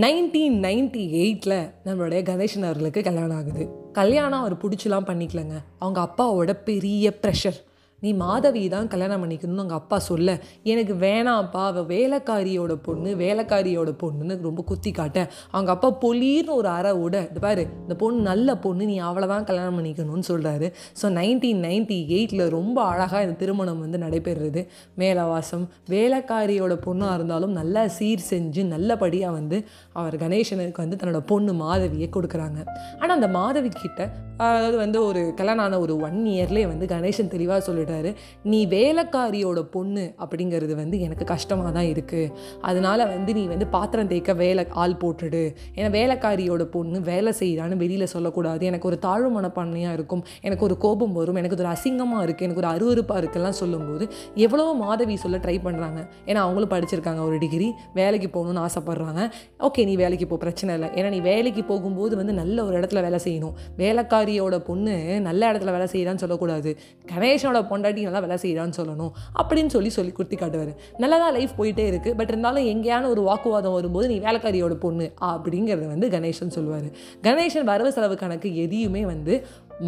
Nineteen ninety எயிட்டில் நம்மளுடைய கணேசன் அவர்களுக்கு கல்யாணம் ஆகுது. கல்யாணம் அவர் பிடிச்சலாம் பண்ணிக்கலங்க. அவங்க அப்பாவோட பெரிய ப்ரெஷர் நீ மாதவி தான் கல்யாணம் பண்ணிக்கணும்னு அவங்க அப்பா சொல்ல. எனக்கு வேணாம்ப்பா அவள் வேலைக்காரியோட பொண்ணு வேலைக்காரியோட பொண்ணுன்னு ரொம்ப குத்தி காட்ட. அவங்க அப்பா பொலீர்னு ஒரு அறை விட இந்த பாரு இந்த பொண்ணு நல்ல பொண்ணு நீ அவளை தான் கல்யாணம் பண்ணிக்கணும்னு சொல்கிறாரு ஸோ நைன்டீன் நைன்டி எயிட்டில் ரொம்ப அழகாக இந்த திருமணம் வந்து நடைபெறுறது. மேலவாசம் வேலைக்காரியோட பொண்ணாக இருந்தாலும் நல்லா சீர் செஞ்சு நல்லபடியாக வந்து அவர் கணேசனுக்கு வந்து தன்னோட பொண்ணு மாதவியை கொடுக்குறாங்க. ஆனால் அந்த மாதவி கிட்ட அதாவது வந்து ஒரு கல்யாணம் ஆன ஒரு ஒன் இயர்லேயே வந்து கணேசன் தெளிவாக சொல்லிட்டு சொல்லிட்டாரு நீ வேலைக்காரியோட பொண்ணு அப்படிங்கிறது வந்து எனக்கு கஷ்டமாக தான் இருக்குது அதனால வந்து நீ வந்து பாத்திரம் தேய்க்க வேலை ஆள் போட்டுடு. ஏன்னா வேலைக்காரியோட பொண்ணு வேலை செய்கிறான்னு வெளியில் சொல்லக்கூடாது. எனக்கு ஒரு தாழ்வு மனப்பான்மையாக இருக்கும். எனக்கு ஒரு கோபம் வரும். எனக்கு ஒரு அசிங்கமாக இருக்குது எனக்கு ஒரு அருவருப்பாக இருக்குலாம் சொல்லும்போது எவ்வளோ மாதவி சொல்ல ட்ரை பண்ணுறாங்க ஏன்னா அவங்களும் படிச்சிருக்காங்க. ஒரு டிகிரி வேலைக்கு போகணும்னு ஆசைப்பட்றாங்க. ஓகே நீ வேலைக்கு போ பிரச்சனை இல்லை. ஏன்னா நீ வேலைக்கு போகும்போது வந்து நல்ல ஒரு இடத்துல வேலை செய்யணும். வேலைக்காரியோட பொண்ணு நல்ல இடத்துல வேலை செய்யலான்னு சொல்லக்கூடாது. கணேஷனோட பொண்டாட்டி நல்லா வேலை செய்கிறான்னு சொல்லணும் அப்படின்னு சொல்லி சொல்லி குத்தி காட்டுவார். நல்லா தான் லைஃப் போயிட்டே இருக்குது பட் இருந்தாலும் எங்கேயான ஒரு வாக்குவாதம் வரும்போது நீ வேலைக்காரியோட பொண்ணு அப்படிங்கிறத வந்து கணேசன் சொல்லுவார். கணேசன் வரவு செலவு கணக்கு எதையுமே வந்து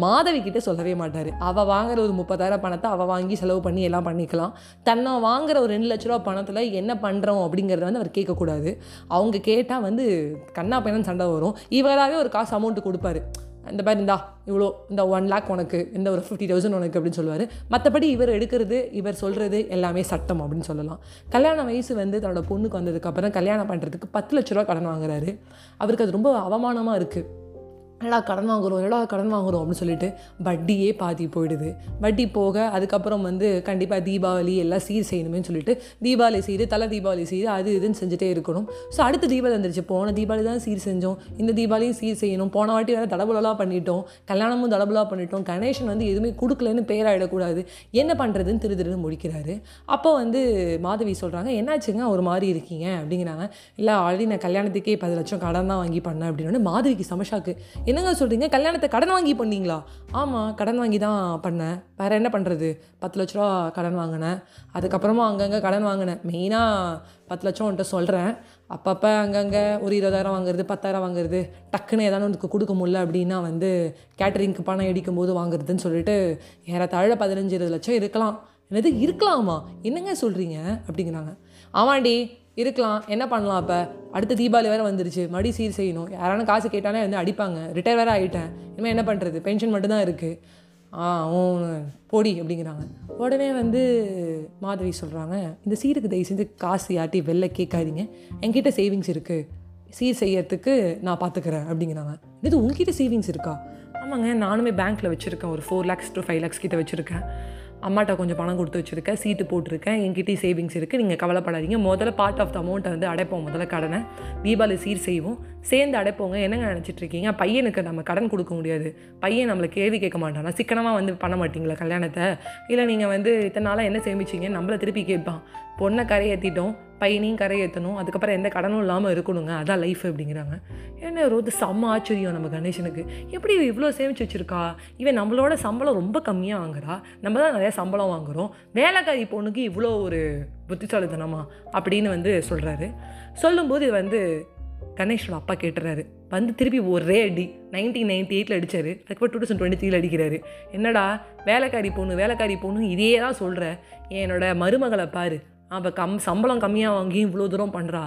மாதவி கிட்ட சொல்லவே மாட்டார். அவள் வாங்குற ஒரு முப்பதாயிரம் பணத்தை அவள் வாங்கி செலவு பண்ணி எல்லாம் பண்ணிக்கலாம். தன்னை வாங்குற ஒரு ரெண்டு லட்ச ரூபா பணத்தில் என்ன பண்ணுறோம் அப்படிங்கிறத வந்து அவர் கேட்கக்கூடாது. அவங்க கேட்டால் வந்து கண்ணா பையனும் சண்டை வரும். இவராகவே ஒரு காசு அமௌண்ட்டு கொடுப்பாரு. இந்த மாதிரி இந்தா இவ்வளோ இந்த ஒன் லேக் உனக்கு இந்த ஒரு ஃபிஃப்டி தௌசண்ட் உனக்கு அப்படின்னு சொல்லுவார். மற்றபடி இவர் எடுக்கிறது இவர் சொல்கிறது எல்லாமே சட்டம் அப்படின்னு சொல்லலாம். கல்யாண வயசு வந்து தன்னோட பொண்ணுக்கு வந்ததுக்கப்புறம் கல்யாணம் பண்ணுறதுக்கு பத்து லட்ச ரூபா கடன் வாங்குறாரு. அவருக்கு அது ரொம்ப அவமானமாக இருக்குது என்னடா கடன் வாங்குறோம் என்னடா கடன் வாங்குறோம் அப்படின்னு சொல்லிட்டு வட்டியே பாதி போயிடுது. வட்டி போக அதுக்கப்புறம் வந்து கண்டிப்பாக தீபாவளி எல்லாம் சீர் செய்யணுமே சொல்லிட்டு தீபாவளி செய்து தலை தீபாவளி செய்து அது இதுன்னு செஞ்சுட்டே இருக்கணும். ஸோ அடுத்த தீபாவளி வந்துருச்சு. போன தீபாவளி தான் சீர் செஞ்சோம். இந்த தீபாவளியும் சீர் செய்யணும். போன வாட்டி வேறு தடபுலாக பண்ணிட்டோம். கல்யாணமும் தடபுலாக பண்ணிட்டோம். கணேசன் வந்து எதுவுமே கொடுக்கலன்னு பேராயிடக்கூடாது. என்ன பண்ணுறதுன்னு திரு திருன்னு முடிக்கிறாரு. அப்போ வந்து மாதவி சொல்கிறாங்க என்னாச்சுங்க? ஒரு மாதிரி இருக்கீங்க. அப்படிங்கிறாங்க. இல்லை ஆல்ரெடி நான் கல்யாணத்துக்கே பத்து லட்சம் கடன் தான் வாங்கி பண்ணேன். அப்படின்னு மாதவிக்கு சமஷாக்கு என்னங்க சொல்கிறீங்க கல்யாணத்தை கடன் வாங்கி பண்ணீங்களா? ஆமாம் கடன் வாங்கி தான் பண்ணேன். வேறு என்ன பண்ணுறது பத்து லட்ச ரூபா கடன் வாங்கினேன். அதுக்கப்புறமா அங்கங்கே கடன் வாங்கினேன். மெயினாக பத்து லட்சம் உன்ட்ட சொல்கிறேன் அப்பப்போ அங்கங்கே ஒரு இருபதாயிரம் வாங்குறது பத்தாயிரம் வாங்குறது டக்குன்னு ஏதாவது உனக்கு கொடுக்க முடியல அப்படின்னா வந்து கேட்டரிங்க்கு பணம் அடிக்கும் போது வாங்குறதுன்னு சொல்லிட்டு ஏறத்தாழ பதினஞ்சு இருபது லட்சம் இருக்கலாம். என்னது இருக்கலாமா? என்னங்க சொல்கிறீங்க அப்படிங்கிறாங்க. ஆமாண்டி இருக்கலாம். என்ன பண்ணலாம் அப்போ? அடுத்த தீபாவளி வேறு வந்துருச்சு. மடி சீர் செய்யணும். யாரான காசு கேட்டாலே வந்து அடிப்பாங்க. ரிட்டையர் வேறு ஆகிட்டேன் இனிமேல் என்ன பண்ணுறது பென்ஷன் மட்டும்தான் இருக்குது ஆ ஓ போடி அப்படிங்கிறாங்க. உடனே வந்து மாதவி சொல்கிறாங்க இந்த சீருக்கு தயவு செஞ்சு காசு யாட்டி வெளில கேட்காதீங்க. என்கிட்ட சேவிங்ஸ் இருக்குது சீர் செய்யறதுக்கு நான் பார்த்துக்கிறேன் அப்படிங்கிறாங்க. இது உங்ககிட்ட சேவிங்ஸ் இருக்கா? ஆமாங்க. நானுமே பேங்க்கில் வச்சுருக்கேன். ஒரு four lakhs to five lakhs கிட்ட வச்சுருக்கேன். அம்மாட்ட கொஞ்சம் பணம் கொடுத்து வச்சுருக்கேன் சீட்டு போட்டிருக்கேன் என்கிட்டயும் சேவிங்ஸ் இருக்குது நீங்கள் கவலைப்படாதீங்க. முதல்ல பார்ட் ஆஃப் த அமௌண்ட்டை வந்து அடைப்போம் முதல்ல கடனை. தீபாவளி சீர் செய்வோம். சேர்ந்து அடைப்போங்க. என்னங்க நினச்சிட்டு இருக்கீங்க? பையனுக்கு நம்ம கடன் கொடுக்க முடியாது. பையன் நம்மளை கேள்வி கேட்க மாட்டானா. சிக்கனமாக வந்து பண்ண மாட்டிங்களா கல்யாணத்தை? இல்லை நீங்கள் வந்து இத்தனை நாளாக என்ன சேமிச்சிங்க நம்மளை திருப்பி கேட்பான். பொண்ணை கரையேற்றிட்டோம் பையனையும் கரை ஏற்றணும் அதுக்கப்புறம் எந்த கடனும் இல்லாமல் இருக்கணுங்க. அதான் லைஃப் அப்படிங்கிறாங்க. என்ன ரோது செம்ம ஆச்சரியம் நம்ம கணேசனுக்கு. எப்படி இவ இவ்வளோ சேமிச்சு வச்சுருக்கா? இவன் நம்மளோட சம்பளம் ரொம்ப கம்மியாக வாங்குறா. நம்ம தான் நிறையா சம்பளம் வாங்குகிறோம் வேலைக்காரி பொண்ணுக்கு இவ்வளோ ஒரு புத்திசாலித்தனமா? அப்படின்னு வந்து சொல்கிறாரு சொல்லும்போது வந்து கணேஷோட அப்பா கேட்டுறாரு. வந்து திருப்பி ஒரே அடி. நைன்டீன் நைன்டி எயிட்டில் அடித்தார் அதுக்கப்புறம் டூ தௌசண்ட் டுவெண்ட்டி த்ரீல அடிக்கிறாரு. என்னடா? வேலைக்காரி பொண்ணு வேலைக்காரி பொண்ணு இதே தான் சொல்கிற என்னோட மருமகளை பாரு. அவள் கம் சம்பளம் கம்மியாக வாங்கி இவ்வளோ தூரம் பண்ணுறா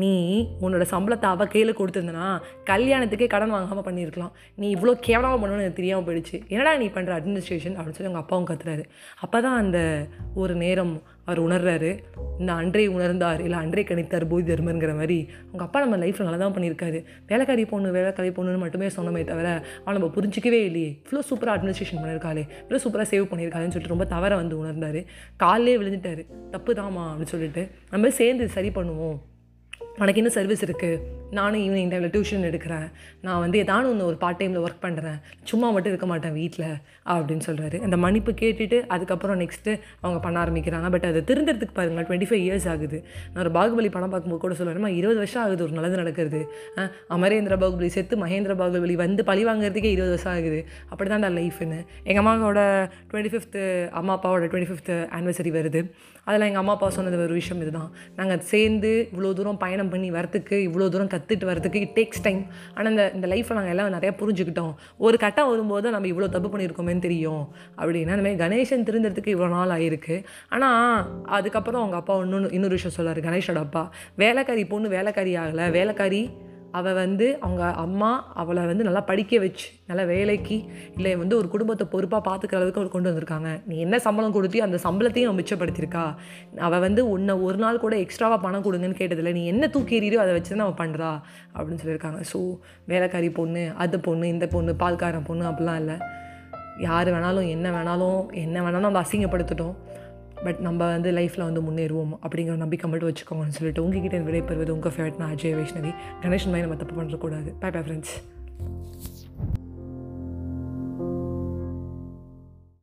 நீ உன்னோட சம்பளத்தை அவள் கையில் கொடுத்துருந்தனா கல்யாணத்துக்கே கடன் வாங்காமல் பண்ணியிருக்கலாம். நீ இவ்வளோ கேவலமாக பண்ணணும்னு எனக்கு தெரியாமல் போயிடுச்சு. என்னடா நீ பண்ணுற அட்மினிஸ்ட்ரேஷன் அப்படின்னு சொல்லி அவங்க அப்பாவும் கத்துறாரு. அப்போ தான் அந்த ஒரு நேரம் அவர் உணர்றாரு இந்த அன்றே உணர்ந்தார் இல்லை அன்றே கணித்தார் போதி தர்மங்கிற மாதிரி. அவங்க அப்பா நம்ம லைஃப்பில் நல்லா தான் பண்ணியிருக்காரு. வேலைக்காரி பொண்ணு வேலைக்காரி பொண்ணுன்னு மட்டுமே சொன்னமே தவிர அவன் நம்ம புரிஞ்சிக்கவே இல்லையே. இவ்வளோ சூப்பராக அட்மினிஸ்ட்ரேஷன் பண்ணியிருக்காளே. இவ்வளோ சூப்பராக சேவ் பண்ணியிருக்காருன்னு சொல்லிட்டு ரொம்ப தவற வந்து உணர்ந்தார். காலையே விழுந்துட்டார். தப்பு தாமா அப்படின்னு சொல்லிட்டு நம்ம சேர்ந்து சரி பண்ணுவோம். உனக்கு என்ன சர்வீஸ் இருக்குது நானும் ஈவினிங் டைமில் டியூஷன் எடுக்கிறேன். நான் வந்து ஏதாவது ஒன்று ஒரு பார்ட் டைமில் ஒர்க் பண்ணுறேன் சும்மா மட்டும் இருக்க மாட்டேன் வீட்டில் அப்படின்னு சொல்கிறாரு அந்த மன்னிப்பு கேட்டுட்டு அதுக்கப்புறம் நெக்ஸ்ட்டு அவங்க பண்ண ஆரம்பிக்கிறாங்க. பட் அது திருந்துறதுக்கு பாருங்கள் டுவெண்ட்டி ஃபைவ் இயர்ஸ் ஆகுது. நான் ஒரு பாகுபலி படம் பார்க்கும்போது கூட சொல்லுவேன் இருபது வருஷம் ஆகுது ஒரு நல்லது நடக்கிறது. அமரேந்திர பாகுபலி செத்து மகேந்திர பாகுபலி வந்து பழி வாங்குறதுக்கே இருபது வருஷம் ஆகுது. அப்படி தான்டா லைஃப்னு எங்கள் அம்மாவோட டுவெண்ட்டி ஃபிஃப்த்து அம்மா அப்பாவோட டுவெண்ட்டி ஃபிஃப்த்து ஆனிவர்சரி வருது. அதில் எங்கள் அம்மா அப்பா சொன்னது ஒரு விஷயம் இதுதான். நாங்கள் சேர்ந்து இவ்வளோ தூரம் பயணம் ஓவர்கம் பண்ணி வரத்துக்கு இவ்வளோ தூரம் கற்றுட்டு வரதுக்கு இட் டேக்ஸ் டைம் ஆனால் இந்த இந்த லைஃப்பை நாங்கள் எல்லாம் நிறையா புரிஞ்சுக்கிட்டோம். ஒரு கட்டம் வரும்போது நம்ம இவ்வளோ தப்பு பண்ணியிருக்கோமேன்னு தெரியும். அப்படின்னா இந்தமாதிரி கணேசன் திருந்துறதுக்கு இவ்வளோ நாள் ஆயிருக்கு. ஆனால் அதுக்கப்புறம் அவங்க அப்பா இன்னொன்று இன்னொரு விஷயம் சொல்லார் கணேஷோட அப்பா. வேலைக்காரி பொண்ணு வேலைக்காரி ஆகலை. வேலைக்காரி அவள் வந்து அவங்க அம்மா அவளை வந்து நல்லா படிக்க வச்சு நல்லா வேலைக்கு இல்லை வந்து ஒரு குடும்பத்தை பொறுப்பாக பார்த்துக்கிற அளவுக்கு அவள் கொண்டு வந்திருக்காங்க. நீ என்ன சம்பளம் கொடுத்தியோ அந்த சம்பளத்தையும் அவன் மிச்சப்படுத்தியிருக்கா. அவள் வந்து உன்னை ஒரு நாள் கூட எக்ஸ்ட்ராவாக பணம் கொடுங்கன்னு கேட்டதில்லை. நீ என்ன தூக்கி எறியோ அதை வச்சு தான் அவள் பண்ணுறா அப்படின்னு சொல்லியிருக்காங்க. ஸோ வேலைக்காரி பொண்ணு அது பொண்ணு இந்த பொண்ணு பால்காரன் பொண்ணு அப்படிலாம் இல்லை. யார் வேணாலும் என்ன வேணாலும் என்ன வேணாலும் நம்ம அசிங்கப்படுத்திட்டோம். பட் நம்ம வந்து லைஃப்பில் வந்து முன்னேறுவோம் அப்படிங்கிற நம்பிக்கை மட்டும் வச்சுக்கோங்கன்னு சொல்லிட்டு உங்ககிட்ட விடைபெறுவது உங்கள் ஃபேவரட் நான் அஜய் வைஷ்ணவி. கணேஷன் மாதிரி நம்ம தப்பு பண்ணுறக்கூடாது பை பை ஃப்ரெண்ட்ஸ்